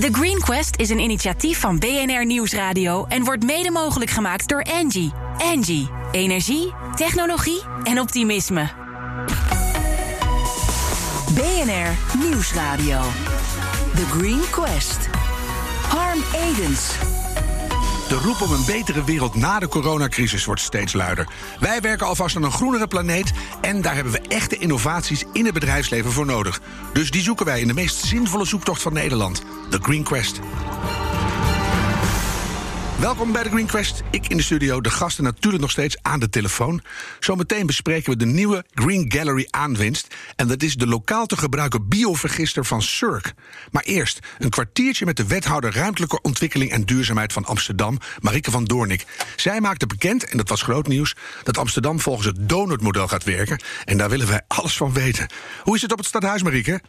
The Green Quest is een initiatief van BNR Nieuwsradio en wordt mede mogelijk gemaakt door Angie. Angie, energie, technologie en optimisme. BNR Nieuwsradio. The Green Quest. Harm Edens. De roep om een betere wereld na de coronacrisis wordt steeds luider. Wij werken alvast aan een groenere planeet en daar hebben we echte innovaties in het bedrijfsleven voor nodig. Dus die zoeken wij in de meest zinvolle zoektocht van Nederland, de Green Quest. Welkom bij de Green Quest. Ik in de studio, de gasten natuurlijk nog steeds aan de telefoon. Zometeen bespreken we de nieuwe Green Gallery aanwinst. En dat is de lokaal te gebruiken biovergister van Surk. Maar eerst een kwartiertje met de wethouder ruimtelijke ontwikkeling en duurzaamheid van Amsterdam, Marike van Doornik. Zij maakte bekend, en dat was groot nieuws, dat Amsterdam volgens het donutmodel gaat werken. En daar willen wij alles van weten. Hoe is het op het stadhuis, Marike?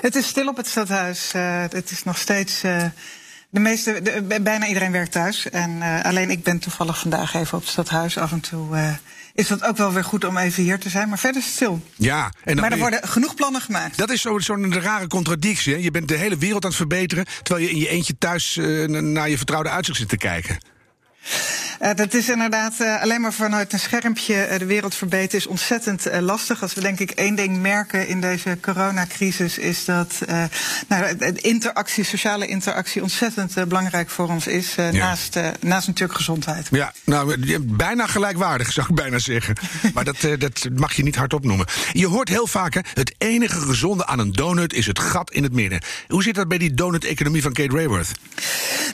Het is stil op het stadhuis. Uh, het is nog steeds. Uh de meeste, de, bijna iedereen werkt thuis. En uh, alleen ik ben toevallig vandaag even op het stadhuis. Af en toe uh, is dat ook wel weer goed om even hier te zijn. Maar verder is het stil. Ja, en maar er worden genoeg plannen gemaakt. Dat is zo'n zo rare contradictie. Hè? Je bent de hele wereld aan het verbeteren. terwijl je in je eentje thuis uh, naar je vertrouwde uitzicht zit te kijken. Uh, dat is inderdaad uh, alleen maar vanuit een schermpje uh, de wereld verbeteren is ontzettend lastig. Als we denk ik één ding merken in deze coronacrisis is dat nou, interactie, sociale interactie ontzettend belangrijk voor ons is. Ja. naast, naast natuurlijk gezondheid. Ja, nou bijna gelijkwaardig zou ik bijna zeggen. maar dat, dat mag je niet hardop noemen. Je hoort heel vaak hè, het enige gezonde aan een donut is het gat in het midden. Hoe zit dat bij die donut-economie van Kate Rayworth?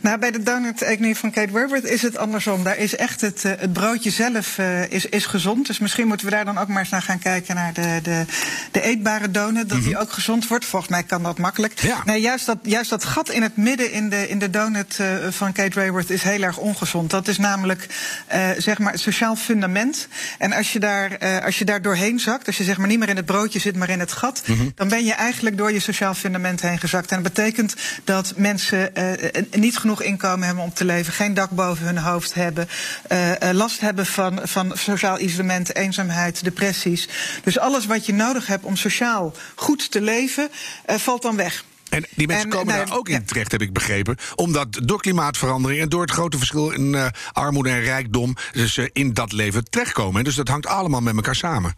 Nou, bij de donut-economie van Kate Rayworth is het andersom. Daar is echt het, eh, het broodje zelf uh, is, is gezond. Dus misschien moeten we daar dan ook maar eens naar gaan kijken naar de, de, de eetbare donut. Dat die mhm. ook gezond wordt. Volgens mij kan dat makkelijk. Ja. Nee, juist dat, juist dat gat in het midden in de, in de donut uh, van Kate Rayworth is heel erg ongezond. Dat is namelijk zeg maar het sociaal fundament. En als je, daar, als je daar doorheen zakt, als je zeg maar niet meer in het broodje zit, maar in het gat, mm dan ben je eigenlijk door je sociaal fundament heen gezakt. En dat betekent dat mensen niet genoeg inkomen hebben om te leven, geen dak boven hun hoofd hebben, uh, last hebben van, van sociaal isolement, eenzaamheid, depressies. Dus alles wat je nodig hebt om sociaal goed te leven, uh, valt dan weg. En die mensen komen nou, daar ook in terecht, heb ik begrepen. Omdat door klimaatverandering en door het grote verschil in uh, armoede en rijkdom. dus uh, in dat leven terechtkomen. Dus dat hangt allemaal met elkaar samen.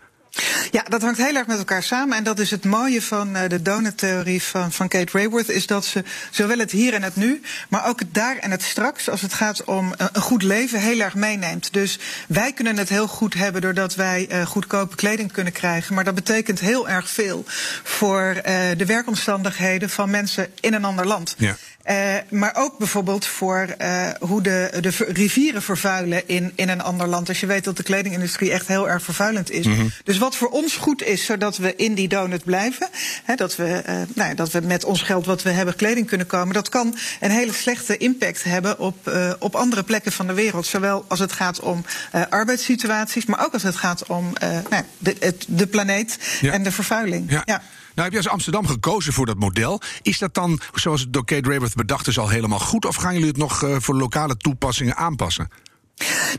Ja, dat hangt heel erg met elkaar samen. En dat is het mooie van uh, de donut-theorie van, van Kate Rayworth... is dat ze zowel het hier en het nu, maar ook het daar en het straks... als het gaat om een goed leven, heel erg meeneemt. Dus wij kunnen het heel goed hebben doordat wij uh, goedkope kleding kunnen krijgen. Maar dat betekent heel erg veel voor de werkomstandigheden van mensen in een ander land. Ja. Uh, maar ook bijvoorbeeld voor uh, hoe de, de rivieren vervuilen in, in een ander land. Als je weet dat de kledingindustrie echt heel erg vervuilend is. Mm -hmm. Dus wat voor ons goed is, zodat we in die donut blijven. Hè, dat, we, uh, nou, dat we met ons geld wat we hebben kleding kunnen komen. Dat kan een hele slechte impact hebben op, op andere plekken van de wereld. Zowel als het gaat om arbeidssituaties, maar ook als het gaat om nou, de, het, de planeet ja. en de vervuiling. Ja. ja. Nou, heb je als Amsterdam gekozen voor dat model. Is dat dan, zoals het door Kate Rayworth bedacht is, al helemaal goed? Of gaan jullie het nog uh, voor lokale toepassingen aanpassen?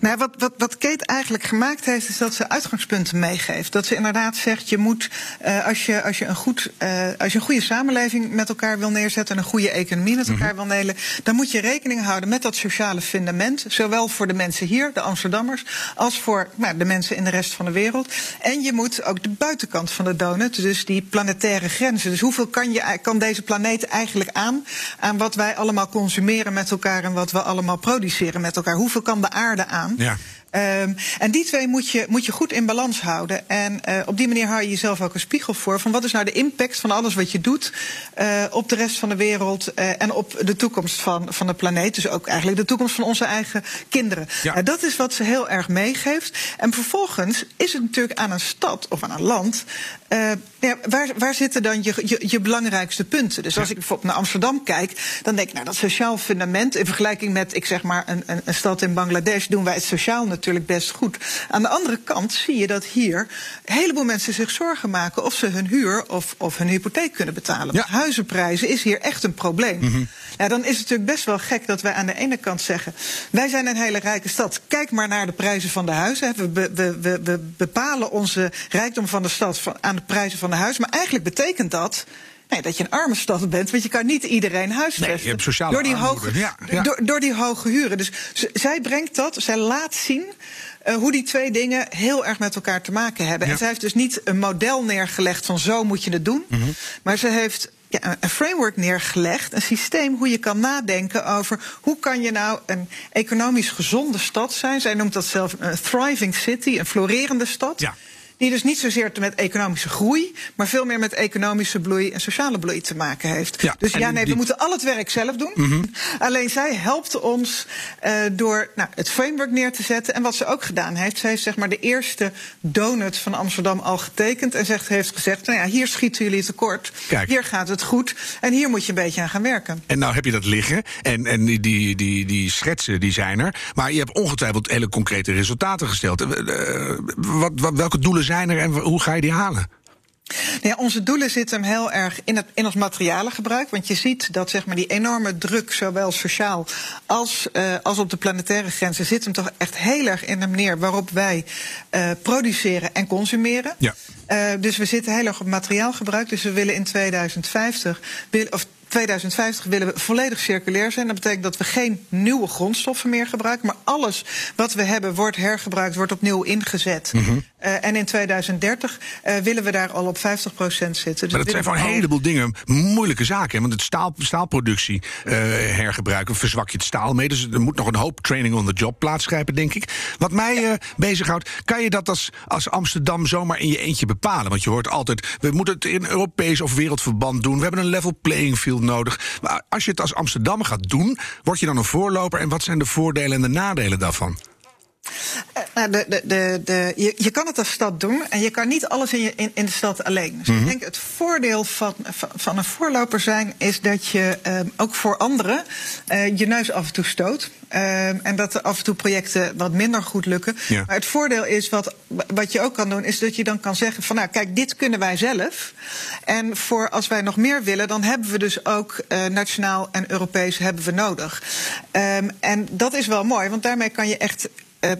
Nou, wat, wat, wat Kate eigenlijk gemaakt heeft, is dat ze uitgangspunten meegeeft. Dat ze inderdaad zegt, je moet, uh, als, je, als, je een goed, uh, als je een goede samenleving met elkaar wil neerzetten... en een goede economie met elkaar mm -hmm. wil delen... dan moet je rekening houden met dat sociale fundament. Zowel voor de mensen hier, de Amsterdammers... als voor nou, de mensen in de rest van de wereld. En je moet ook de buitenkant van de donut, dus die planetaire grenzen. Dus hoeveel kan, je, kan deze planeet eigenlijk aan... aan wat wij allemaal consumeren met elkaar... en wat we allemaal produceren met elkaar? Hoeveel kan de aarde aan. Ja. Um, en die twee moet je, moet je goed in balans houden. En uh, op die manier hou je jezelf ook een spiegel voor van wat is nou de impact van alles wat je doet uh, op de rest van de wereld uh, en op de toekomst van, van de planeet. Dus ook eigenlijk de toekomst van onze eigen kinderen. Ja. Dat is wat ze heel erg meegeeft. En vervolgens is het natuurlijk aan een stad of aan een land. Ja, waar, waar zitten dan je, je, je belangrijkste punten? Dus als ik bijvoorbeeld naar Amsterdam kijk, dan denk ik, nou, dat sociaal fundament in vergelijking met, ik zeg maar, een, een, een stad in Bangladesh, doen wij het sociaal natuurlijk best goed. Aan de andere kant zie je dat hier een heleboel mensen zich zorgen maken of ze hun huur of, of hun hypotheek kunnen betalen. Ja. Huizenprijzen is hier echt een probleem. Mm -hmm. Ja, dan is het natuurlijk best wel gek dat wij aan de ene kant zeggen: wij zijn een hele rijke stad. Kijk maar naar de prijzen van de huizen. We, we, we, we bepalen onze rijkdom van de stad aan de prijzen van de huizen. Maar eigenlijk betekent dat nee, dat je een arme stad bent. Want je kan niet iedereen huisvesten. Nee, je hebt sociale door die armoede. hoge, Ja, ja. Door, door die hoge huren. Dus zij brengt dat, zij laat zien. eh, hoe die twee dingen heel erg met elkaar te maken hebben. Ja. En zij heeft dus niet een model neergelegd van zo moet je het doen. Mhm. Maar ze heeft ja, een- een framework neergelegd, een systeem hoe je kan nadenken over hoe kan je nou een economisch gezonde stad zijn. Zij noemt dat zelf een thriving city, een florerende stad. Ja. Die dus niet zozeer met economische groei, maar veel meer met economische bloei en sociale bloei te maken heeft. Ja, dus ja, die- nee, we moeten al het werk zelf doen. Alleen zij helpt ons eh, door nou, het framework neer te zetten. En wat ze ook gedaan heeft, ze heeft zeg maar de eerste donut van Amsterdam al getekend. En zegt, heeft gezegd, nou ja, hier schieten jullie tekort. Kijk. Hier gaat het goed. En hier moet je een beetje aan gaan werken. En nou heb je dat liggen. En, en die, die, die, die schetsen die zijn er. Maar je hebt ongetwijfeld hele concrete resultaten gesteld. Eh, eh, wat, wat, welke doelen zijn er en hoe ga je die halen? Nou ja, onze doelen zitten hem heel erg in, het, in ons materialengebruik. Want je ziet dat zeg maar, die enorme druk, zowel sociaal als, eh, als op de planetaire grenzen, zit hem toch echt heel erg in de manier waarop wij eh, produceren en consumeren. Ja. Eh, dus we zitten heel erg op materiaalgebruik. Dus we willen in 2050, wil- of 2050 willen we volledig circulair zijn. Dat betekent dat we geen nieuwe grondstoffen meer gebruiken. Maar alles wat we hebben wordt hergebruikt, wordt opnieuw ingezet. Mhm. Eh, en in 2030 eh, willen we daar al op 50% zitten. Dus Maar dat zijn gewoon we een heleboel dingen, moeilijke zaken. hè? Want het staal, staalproductie eh, hergebruiken, verzwak je het staal mee. Dus er moet nog een hoop training on the job plaatsgrijpen, denk ik. Wat mij bezighoudt, kan je dat als, als Amsterdam zomaar in je eentje bepalen? Want je hoort altijd, we moeten het in Europees of wereldverband doen. We hebben een level playing field nodig. Maar als je het als Amsterdam gaat doen, word je dan een voorloper? En wat zijn de voordelen en de nadelen daarvan? Eh, de, de, de, de, je, je kan het als stad doen en je kan niet alles in, je, in, in de stad alleen. Dus Mhm. ik denk het voordeel van, van, van een voorloper zijn is dat je ehm, ook voor anderen eh, je neus af en toe stoot. Ehm, en dat er af en toe projecten wat minder goed lukken. Ja. Maar het voordeel is, wat, wat je ook kan doen, is dat je dan kan zeggen van nou kijk, dit kunnen wij zelf. En voor als wij nog meer willen, dan hebben we dus ook eh, nationaal en Europees hebben we nodig. Ehm, en dat is wel mooi, want daarmee kan je echt eh,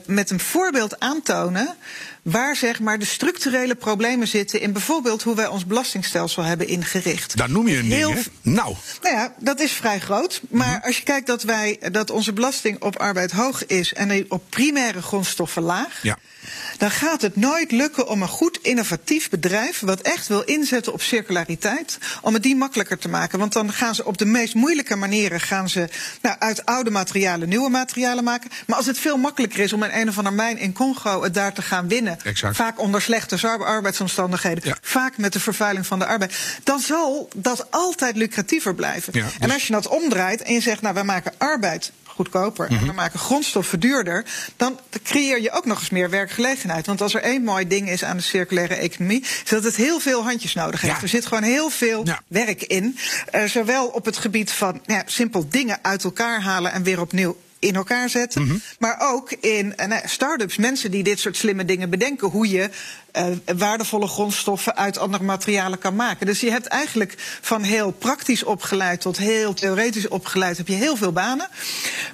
met een voorbeeld aantonen waar zeg maar de structurele problemen zitten in bijvoorbeeld hoe wij ons belastingstelsel hebben ingericht. Daar noem je een Heel ding, hè? Nou, nou ja, dat is vrij groot. Maar Mhm. als je kijkt dat, wij, dat onze belasting op arbeid hoog is en die op primaire grondstoffen laag. Ja. Dan gaat het nooit lukken om een goed innovatief bedrijf. wat echt wil inzetten op circulariteit. om het die makkelijker te maken. Want dan gaan ze op de meest moeilijke manieren. gaan ze nou, uit oude materialen nieuwe materialen maken. Maar als het veel makkelijker is om in een of ander mijn in Congo. het daar te gaan winnen. Exact. vaak onder slechte arbeidsomstandigheden. Ja. vaak met de vervuiling van de arbeid. dan zal dat altijd lucratiever blijven. Ja, En dus- als je dat omdraait en je zegt, nou, wij maken arbeid goedkoper Mhm. en we maken grondstoffen duurder, dan creëer je ook nog eens meer werkgelegenheid. Want als er één mooi ding is aan de circulaire economie, is dat het heel veel handjes nodig heeft. Ja. Er zit gewoon heel veel Ja. werk in. Eh, zowel op het gebied van ja, simpel dingen uit elkaar halen en weer opnieuw in elkaar zetten. Mhm. Maar ook in nou, start-ups, mensen die dit soort slimme dingen bedenken. Hoe je eh, waardevolle grondstoffen uit andere materialen kan maken. Dus je hebt eigenlijk van heel praktisch opgeleid tot heel theoretisch opgeleid... heb je heel veel banen.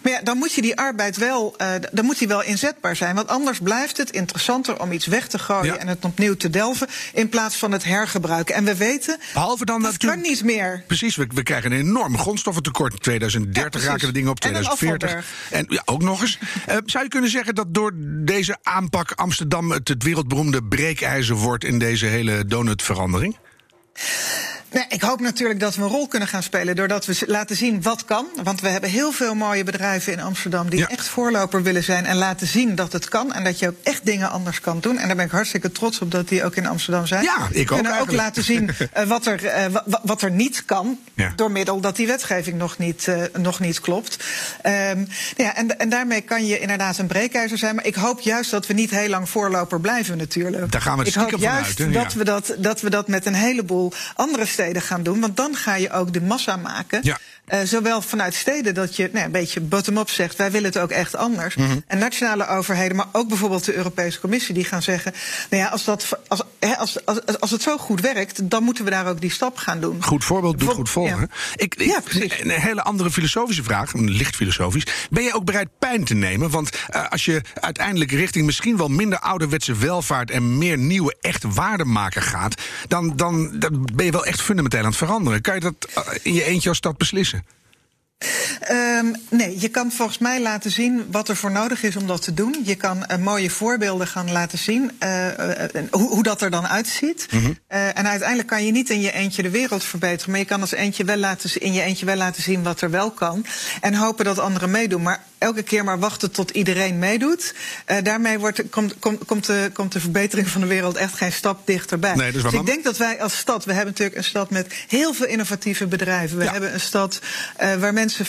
Maar ja, dan moet je die arbeid wel, eh, dan moet die wel inzetbaar zijn. Want anders blijft het interessanter om iets weg te gooien... Ja. en het opnieuw te delven, in plaats van het hergebruiken. En we weten, behalve dan dat natuurlijk... kan niet meer. Precies, we, we krijgen een enorm grondstoffentekort. In 2030 Ja, precies. raken de dingen op En een 2040. afvalberg. En ja, ook nog eens. Eh, zou je kunnen zeggen dat door deze aanpak Amsterdam het, het wereldberoemde breekijzer wordt in deze hele donutverandering? Nee, ik hoop natuurlijk dat we een rol kunnen gaan spelen doordat we laten zien wat kan. Want we hebben heel veel mooie bedrijven in Amsterdam die Ja. echt voorloper willen zijn en laten zien dat het kan. En dat je ook echt dingen anders kan doen. En daar ben ik hartstikke trots op dat die ook in Amsterdam zijn. Ja, ik ook kunnen ook laten zien eh, wat, er, eh, wa- wa- wat er niet kan. Ja. Door middel dat die wetgeving nog niet, eh, nog niet klopt. Ehm, ja, en, en daarmee kan je inderdaad een breekijzer zijn. Maar ik hoop juist dat we niet heel lang voorloper blijven natuurlijk. Daar gaan we ik hoop juist dat, Ja. we dat, dat we dat met een heleboel andere steden gaan doen. Want dan ga je ook de massa maken. Ja. Eh, zowel vanuit steden dat je nou, een beetje bottom-up zegt... wij willen het ook echt anders. Mhm. En nationale overheden, maar ook bijvoorbeeld de Europese Commissie... die gaan zeggen, nou ja, als, dat, als, hè, als, als, als het zo goed werkt... dan moeten we daar ook die stap gaan doen. Goed voorbeeld doet goed volgen. Ik, ik- Ja, precies. Een hele andere filosofische vraag, een licht filosofisch. Ben je ook bereid pijn te nemen? Want eh, als je uiteindelijk richting misschien wel minder ouderwetse welvaart en meer nieuwe echt waardemaker gaat, dan, dan, dan ben je wel echt fundamenteel aan het veranderen. Kan je dat in je eentje als stad beslissen? Um, nee, je kan volgens mij laten zien wat er voor nodig is om dat te doen. Je kan uh, mooie voorbeelden gaan laten zien uh, uh, hoe, hoe, dat er dan uitziet. Mm -hmm. en uiteindelijk kan je niet in je eentje de wereld verbeteren, maar je kan als eentje wel laten, in je eentje wel laten zien wat er wel kan. En hopen dat anderen meedoen. Maar elke keer maar wachten tot iedereen meedoet. daarmee wordt, komt, komt, komt, de, komt de verbetering van de wereld echt geen stap dichterbij. Nee, dus ik denk dat wij als stad, we hebben natuurlijk een stad met heel veel innovatieve bedrijven. We ja. hebben een stad waar mensen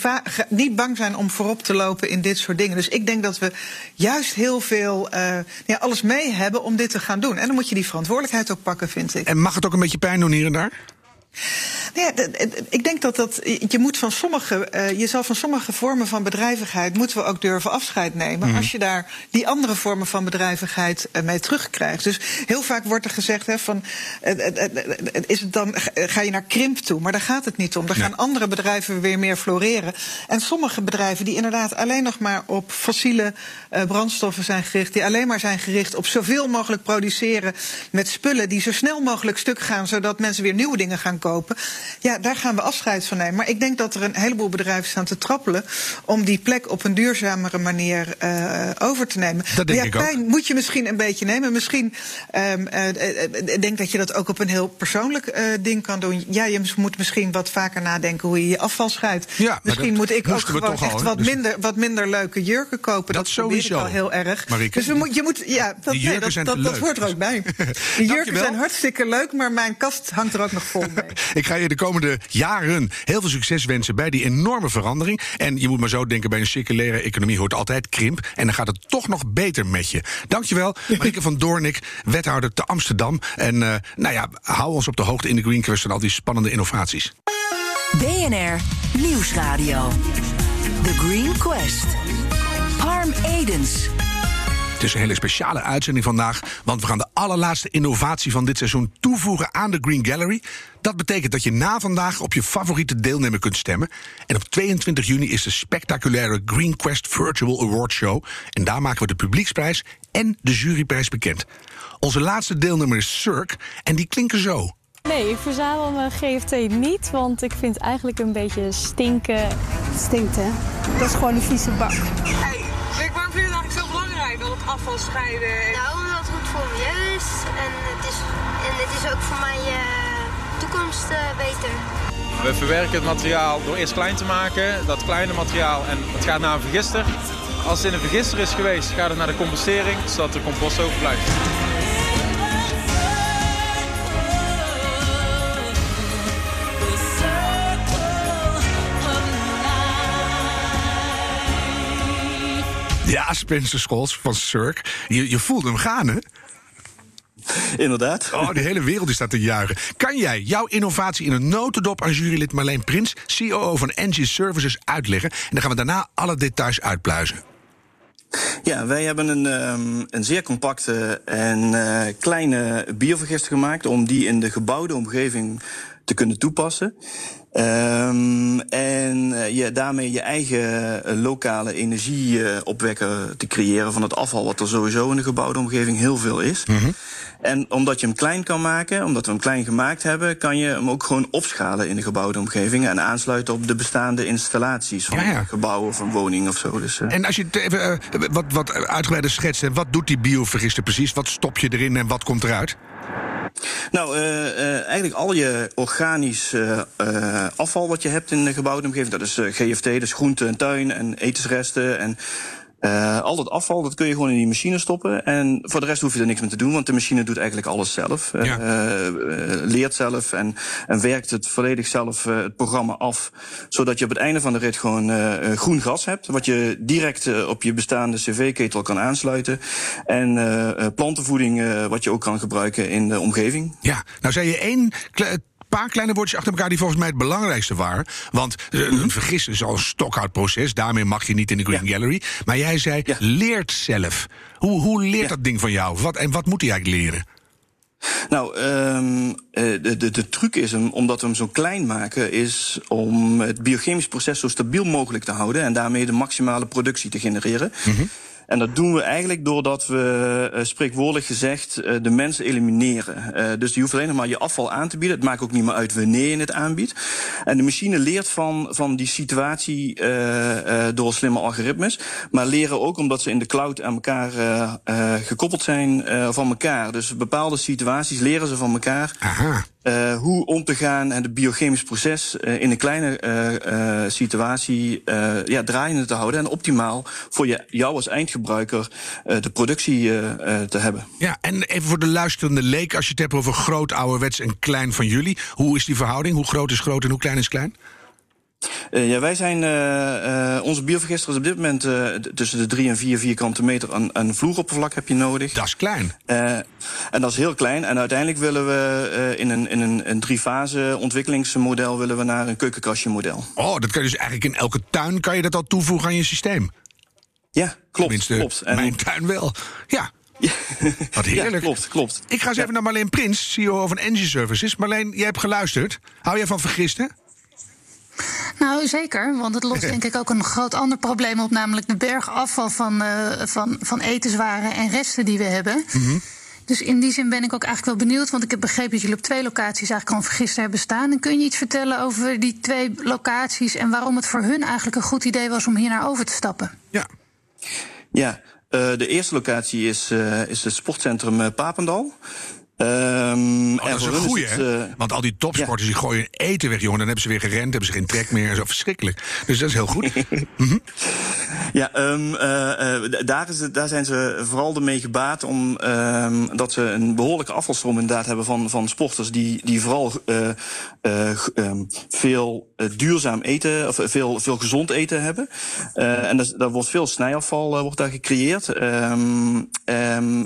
niet bang zijn om voorop te lopen in dit soort dingen. Dus ik denk dat we juist heel veel uh, ja, alles mee hebben om dit te gaan doen. En dan moet je die verantwoordelijkheid ook pakken, vind ik. En mag het ook een beetje pijn doen hier en daar? Ja, ik denk dat dat. Je moet van sommige. Uh, je zal van sommige vormen van bedrijvigheid. moeten we ook durven afscheid nemen. Mm. Als je daar die andere vormen van bedrijvigheid uh, mee terugkrijgt. Dus heel vaak wordt er gezegd: hè, van. Uh, is het dan, ga je naar krimp toe? Maar daar gaat het niet om. Er gaan andere bedrijven weer meer floreren. En sommige bedrijven die inderdaad alleen nog maar op fossiele brandstoffen zijn gericht. die alleen maar zijn gericht op zoveel mogelijk produceren. met spullen die zo snel mogelijk stuk gaan. zodat mensen weer nieuwe dingen gaan kopen. Ja, daar gaan we afscheid van nemen. Maar ik denk dat er een heleboel bedrijven staan te trappelen om die plek op een duurzamere manier uh, over te nemen. Dat denk ja, ik pijn ook. moet je misschien een beetje nemen. Misschien um, uh, ik denk dat je dat ook op een heel persoonlijk ding kan doen. Ja, je moet misschien wat vaker nadenken hoe je je afval scheidt. Ja, misschien moet ik ook gewoon echt al, wat, dus minder, wat minder leuke jurken kopen. Dat, dat sowieso. Ik al heel erg. Marieke, dus we moet, je moet, ja, dat, nee, dat, dat, hoort er ook bij. Die jurken zijn hartstikke leuk, maar mijn kast hangt er ook nog vol mee. Ik ga je de komende jaren heel veel succes wensen bij die enorme verandering. En je moet maar zo denken, bij een circulaire economie hoort altijd krimp. En dan gaat het toch nog beter met je. Dankjewel, Marieke van Doornik, wethouder te Amsterdam. En uh, nou ja, hou ons op de hoogte in de Green Quest van al die spannende innovaties. BNR Nieuwsradio. The Green Quest. Harm Edens. Het is een hele speciale uitzending vandaag, want we gaan de allerlaatste innovatie van dit seizoen toevoegen aan de Green Gallery. Dat betekent dat je na vandaag op je favoriete deelnemer kunt stemmen. En op 22 juni is de spectaculaire Green Quest Virtual Award Show. En daar maken we de publieksprijs en de juryprijs bekend. Onze laatste deelnemer is Cirque en die klinken zo. Nee, ik verzamel mijn GFT niet, want ik vind het eigenlijk een beetje stinken. Het stinkt, hè? Dat is gewoon een vieze bak. Afval scheiden? Nou, omdat het goed voor milieu is. En het is, en het is ook voor mijn uh, toekomst uh, beter. We verwerken het materiaal door eerst klein te maken, dat kleine materiaal, en het gaat naar een vergister. Als het in een vergister is geweest, gaat het naar de compostering, zodat de compost overblijft. Ja, Spencer Scholes van Cirque. Je, je voelde hem gaan, hè? Inderdaad. Oh, de hele wereld is staat te juichen. Kan jij jouw innovatie in een notendop aan jurylid Marleen Prins, CEO van Engie Services, uitleggen? En dan gaan we daarna alle details uitpluizen. Ja, wij hebben een, um, een zeer compacte en uh, kleine biovergister gemaakt om die in de gebouwde omgeving te kunnen toepassen. Um, en uh, je, daarmee je eigen uh, lokale energieopwekker te creëren van het afval, wat er sowieso in de gebouwde omgeving heel veel is. Mm -hmm. En omdat je hem klein kan maken, omdat we hem klein gemaakt hebben, kan je hem ook gewoon opschalen in de gebouwde omgeving en aansluiten op de bestaande installaties van ja, ja. gebouwen of een woning of zo. Dus, uh. En als je het even wat, wat uitgebreider schetst, wat doet die biovergister precies? Wat stop je erin en wat komt eruit? Nou, uh, uh, eigenlijk al je organisch uh, afval wat je hebt in de gebouwde omgeving, dat is GFT, dus groente en tuin en etensresten en uh, al dat afval, dat kun je gewoon in die machine stoppen. En voor de rest hoef je er niks mee te doen, want de machine doet eigenlijk alles zelf. Ja. Uh, leert zelf en, en werkt het volledig zelf het programma af. Zodat je op het einde van de rit gewoon groen gas hebt. Wat je direct op je bestaande cv-ketel kan aansluiten. En plantenvoeding wat je ook kan gebruiken in de omgeving. Ja, nou zei je één paar kleine woordjes achter elkaar die volgens mij het belangrijkste waren. Want uh, een vergissen is al een stokhoudproces. Daarmee mag je niet in de Green ja. Gallery. Maar jij zei, ja. leert zelf. Hoe, hoe leert ja. dat ding van jou? Wat, en wat moet hij eigenlijk leren? Nou, um, de, de, de truc is hem, omdat we hem zo klein maken, is om het biochemisch proces zo stabiel mogelijk te houden en daarmee de maximale productie te genereren. Mm -hmm. En dat doen we eigenlijk doordat we, uh, spreekwoordelijk gezegd, uh, de mensen elimineren. Uh, dus je hoeft alleen nog maar je afval aan te bieden. Het maakt ook niet meer uit wanneer je het aanbiedt. En de machine leert van, van die situatie door slimme algoritmes. Maar leren ook omdat ze in de cloud aan elkaar gekoppeld zijn van elkaar. Dus bepaalde situaties leren ze van elkaar. Aha. Uh, hoe om te gaan en het biochemisch proces uh, in een kleine uh, situatie ja, draaiende te houden en optimaal voor je, jou als eindgebruiker de productie te hebben. Ja, en even voor de luisterende leek, als je het hebt over groot, ouderwets en klein van jullie, hoe is die verhouding? Hoe groot is groot en hoe klein is klein? Uh, ja, wij zijn. Uh, uh, onze biovergister is op dit moment tussen de 3 en 4 vierkante meter aan, aan vloeroppervlak heb je nodig. Dat is klein. en dat is heel klein. En uiteindelijk willen we in een, in een, een drie-fase ontwikkelingsmodel willen we naar een keukenkastje model. Oh, dat kan je dus eigenlijk in elke tuin kan je dat al toevoegen aan je systeem. Ja, klopt. Tenminste, klopt. En mijn tuin wel. Ja. Wat heerlijk. Ja, klopt, klopt. Ik ga eens ja. even naar Marleen Prins, CEO van Engie Services. Marleen, jij hebt geluisterd. Hou jij van vergisten? Nou, zeker. Want het lost denk ik ook een groot ander probleem op, namelijk de berg afval van, uh, van, van etenswaren en resten die we hebben. Mm -hmm. Dus in die zin ben ik ook eigenlijk wel benieuwd, want ik heb begrepen dat jullie op twee locaties eigenlijk al vergister hebben staan. En kun je iets vertellen over die twee locaties en waarom het voor hun eigenlijk een goed idee was om hier naar over te stappen? Ja. Ja, uh, de eerste locatie is, uh, is het sportcentrum Papendal. Um, oh, dat is een goeie, hè? Uh, Want al die topsporters ja. die gooien eten weg, jongen. Dan hebben ze weer gerend, hebben ze geen trek meer. Zo verschrikkelijk. Dus dat is heel goed. mm -hmm. Ja, um, uh, daar, is daar zijn ze vooral ermee gebaat om um, dat ze een behoorlijke afvalstroom inderdaad hebben van, van sporters die, die vooral uh, veel duurzaam eten of veel, veel gezond eten hebben. en daar wordt veel snijafval wordt daar gecreëerd.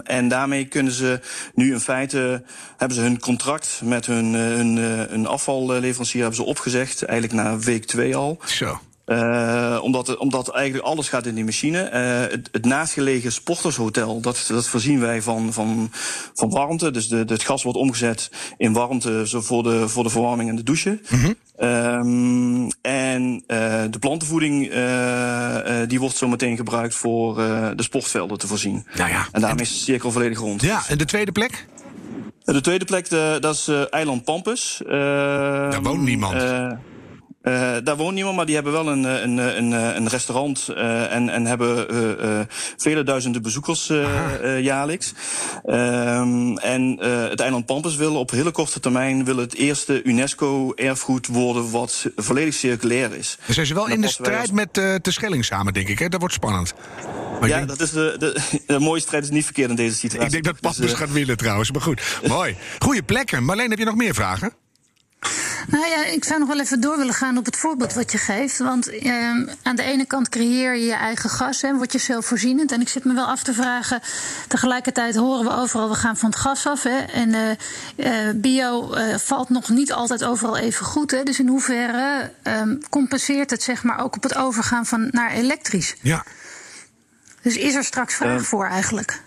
en daarmee kunnen ze nu in feite hebben ze hun contract met hun, hun, hun afvalleverancier hebben ze opgezegd, eigenlijk na week twee al. Zo. Uh, omdat, omdat eigenlijk alles gaat in die machine. Uh, het, het naastgelegen sportershotel, dat, dat voorzien wij van, van, van warmte. Dus de, de, het gas wordt omgezet in warmte zo voor, de, voor de verwarming en de douche. Mm -hmm. Um, en uh, de plantenvoeding die wordt zo meteen gebruikt voor de sportvelden te voorzien. Nou ja, en daarmee is de cirkel volledig rond. Ja, en de tweede plek? De tweede plek, de, dat is eiland Pampus. Daar woont niemand. Uh, daar woont niemand, maar die hebben wel een, een, een, een restaurant uh, en, en hebben uh, vele duizenden bezoekers jaarlijks. Ehm, en het eiland Pampus wil op hele korte termijn wil het eerste UNESCO-erfgoed worden wat volledig circulair is. Dan zijn ze wel in de strijd als... met uh, Terschelling samen, denk ik. Hè? Dat wordt spannend. Maar ja, denk... dat is de, de, de, mooie strijd is niet verkeerd in deze situatie. Ik denk dat Pampus dus, gaat winnen trouwens, maar goed. Mooi. Goeie plekken. Marleen, heb je nog meer vragen? Nou ja, ik zou nog wel even door willen gaan op het voorbeeld wat je geeft. Want eh, aan de ene kant creëer je je eigen gas en word je zelfvoorzienend. En ik zit me wel af te vragen. Tegelijkertijd horen we overal, we gaan van het gas af. Hè, en uh, uh, bio valt nog niet altijd overal even goed. Hè, dus in hoeverre compenseert het zeg maar ook op het overgaan van naar elektrisch? Ja. Dus is er straks vraag voor eigenlijk?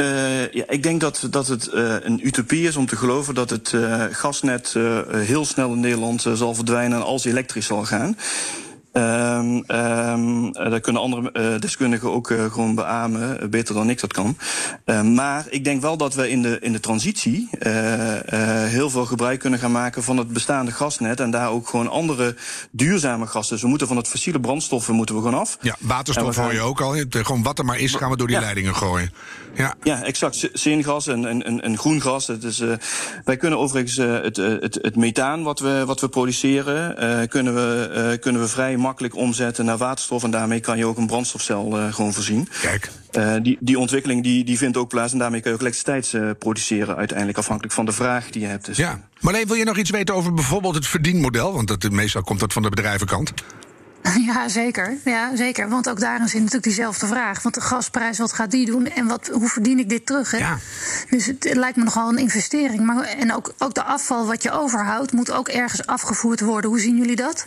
Uh, ja, ik denk dat, dat het uh, een utopie is om te geloven dat het uh, gasnet heel snel in Nederland zal verdwijnen en als elektrisch zal gaan. Um, um, daar kunnen andere uh, deskundigen ook uh, gewoon beamen, uh, beter dan ik dat kan. maar ik denk wel dat we in de, in de transitie heel veel gebruik kunnen gaan maken van het bestaande gasnet en daar ook gewoon andere duurzame gassen. Dus we moeten van het fossiele brandstoffen moeten we gewoon af. Ja, waterstof hoor je ook al. Gewoon wat er maar is, gaan we door die ja. leidingen gooien. Ja, ja exact. Zingas en, en, en groen gas. Het is, wij kunnen overigens het, het, het methaan wat we, wat we produceren, kunnen, we, kunnen we vrij makkelijk omzetten naar waterstof. En daarmee kan je ook een brandstofcel uh, gewoon voorzien. Kijk. Uh, die, die ontwikkeling die, die vindt ook plaats. En daarmee kun je ook elektriciteit uh, produceren. Uiteindelijk afhankelijk van de vraag die je hebt. Dus. Ja. Marleen, wil je nog iets weten over bijvoorbeeld het verdienmodel? Want dat, meestal komt dat van de bedrijvenkant. Ja, zeker. ja, zeker. Want ook daarin zit natuurlijk diezelfde vraag. Want de gasprijs, wat gaat die doen? En wat, hoe verdien ik dit terug? Hè? Ja. Dus het, het, lijkt me nogal een investering. Maar, en ook, ook de afval wat je overhoudt, moet ook ergens afgevoerd worden. Hoe zien jullie dat?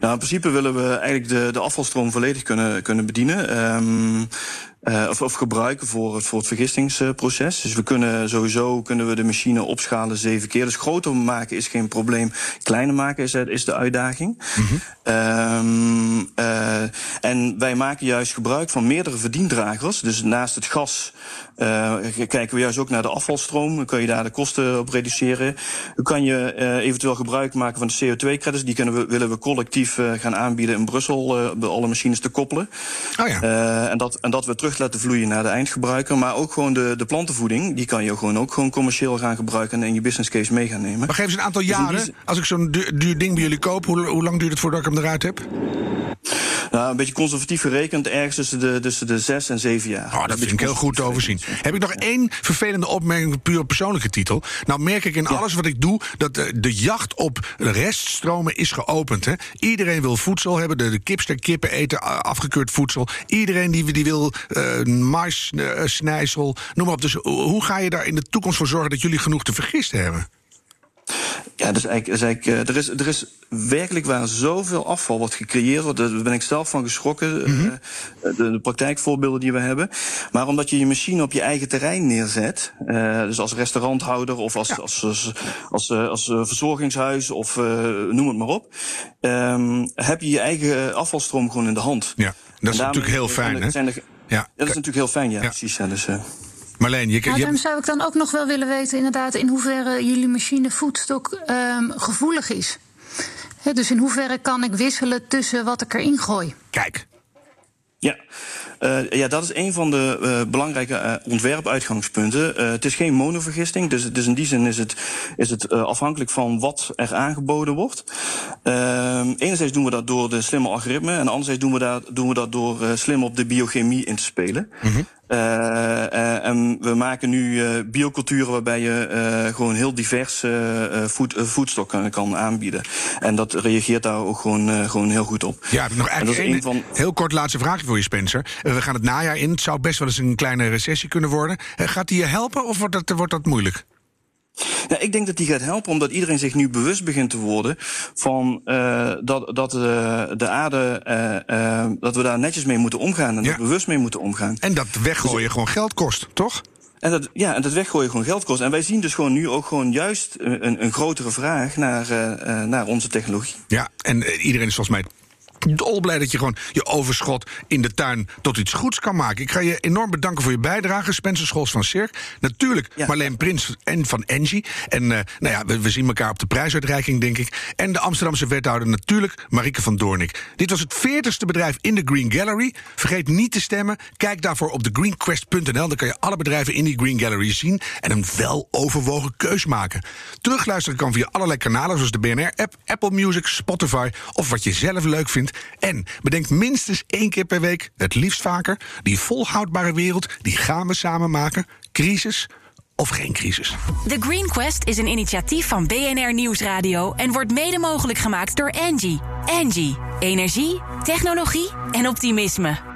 Nou, in principe willen we eigenlijk de, de afvalstroom volledig kunnen, kunnen bedienen. Um, Uh, of, of, gebruiken voor het, voor het vergistingsproces. Dus we kunnen sowieso kunnen we de machine opschalen zeven keer. Dus groter maken is geen probleem. Kleiner maken is, is de uitdaging. Mm en wij maken juist gebruik van meerdere verdiendragers. Dus naast het gas uh, kijken we juist ook naar de afvalstroom. Dan kun je daar de kosten op reduceren. Dan kan je eventueel gebruik maken van de CO2-credits. Die kunnen we, willen we collectief gaan aanbieden in Brussel. bij alle machines te koppelen. Oh ja. en, dat, en dat we terug laten vloeien naar de eindgebruiker. Maar ook gewoon de, de plantenvoeding. Die kan je gewoon ook gewoon commercieel gaan gebruiken. En in je business case mee gaan nemen. Maar geef eens een aantal dus jaren. Als ik zo'n duur, duur, ding bij jullie koop, hoe, hoe lang duurt het voordat ik hem eruit heb? Nou, een beetje conservatief gerekend, ergens tussen de, tussen de zes en zeven jaar. Oh, dat vind ik heel goed te overzien. Heb ik nog één vervelende opmerking op puur persoonlijke titel? Nou merk ik in alles wat ik doe dat de, de jacht op reststromen is geopend. Hè? Iedereen wil voedsel hebben, de, de kipster kippen eten afgekeurd voedsel. Iedereen die, die wil uh, mais, uh, snijsel, noem maar op. Dus hoe ga je daar in de toekomst voor zorgen dat jullie genoeg te vergisten hebben? Ja, dus eigenlijk, eigenlijk, uh, er, is, er is werkelijk waar zoveel afval wat gecreëerd wordt. Daar ben ik zelf van geschrokken. Mm -hmm. uh, de, de, praktijkvoorbeelden die we hebben. Maar omdat je je machine op je eigen terrein neerzet. Uh, dus als restauranthouder of als, ja. als, als, als, als verzorgingshuis of noem het maar op. Um, heb je je eigen afvalstroom gewoon in de hand. Ja, dat is natuurlijk heel fijn. Hè? Ja, dat is natuurlijk heel fijn, ja, ja. precies. Ja, dus, Marleen, je, nou, je... zou ik dan ook nog wel willen weten, inderdaad, in hoeverre jullie machine voedstok um, gevoelig is. He, dus in hoeverre kan ik wisselen tussen wat ik erin gooi? Kijk. Ja. Uh, ja, dat is een van de uh, belangrijke uh, ontwerpuitgangspunten. het is geen monovergisting, dus, dus in die zin is het, is het afhankelijk van wat er aangeboden wordt. Enerzijds doen we dat door de slimme algoritme en anderzijds doen we dat, doen we dat door slim op de biochemie in te spelen. Mm -hmm. Uh, en we maken nu uh, bioculturen waarbij je gewoon heel divers voed, voedstok kan, kan, aanbieden. En dat reageert daar ook gewoon, gewoon heel goed op. Ja, nog eigenlijk een, van... heel kort laatste vraagje voor je, Spencer. We gaan het najaar in. Het zou best wel eens een kleine recessie kunnen worden. gaat die je helpen of wordt dat, wordt dat moeilijk? Ja, ik denk dat die gaat helpen omdat iedereen zich nu bewust begint te worden van uh, dat, dat uh, de aarde, uh, dat we daar netjes mee moeten omgaan en ja. dat bewust mee moeten omgaan. En dat weggooien dus, gewoon geld kost, toch? En dat, ja, en dat weggooien gewoon geld kost. En wij zien dus gewoon nu ook gewoon juist een, een grotere vraag naar, naar onze technologie. Ja, en iedereen is volgens mij dolblij dat je gewoon je overschot in de tuin tot iets goeds kan maken. Ik ga je enorm bedanken voor je bijdrage, Spencer Scholz van Cirque. Natuurlijk ja. Marleen Prins en van Engie. En uh, nou ja, we, we, zien elkaar op de prijsuitreiking, denk ik. En de Amsterdamse wethouder natuurlijk, Marike van Doornik. Dit was het veertigste bedrijf in de Green Gallery. Vergeet niet te stemmen. Kijk daarvoor op thegreenquest.nl. Dan kan je alle bedrijven in die Green Gallery zien en een wel overwogen keus maken. Terugluisteren kan via allerlei kanalen zoals de BNR-app, Apple Music, Spotify of wat je zelf leuk vindt. En bedenk minstens één keer per week, het liefst vaker, die volhoudbare wereld, die gaan we samen maken. Crisis of geen crisis. The Green Quest is een initiatief van BNR Nieuwsradio en wordt mede mogelijk gemaakt door Engie. Engie, energie, technologie en optimisme.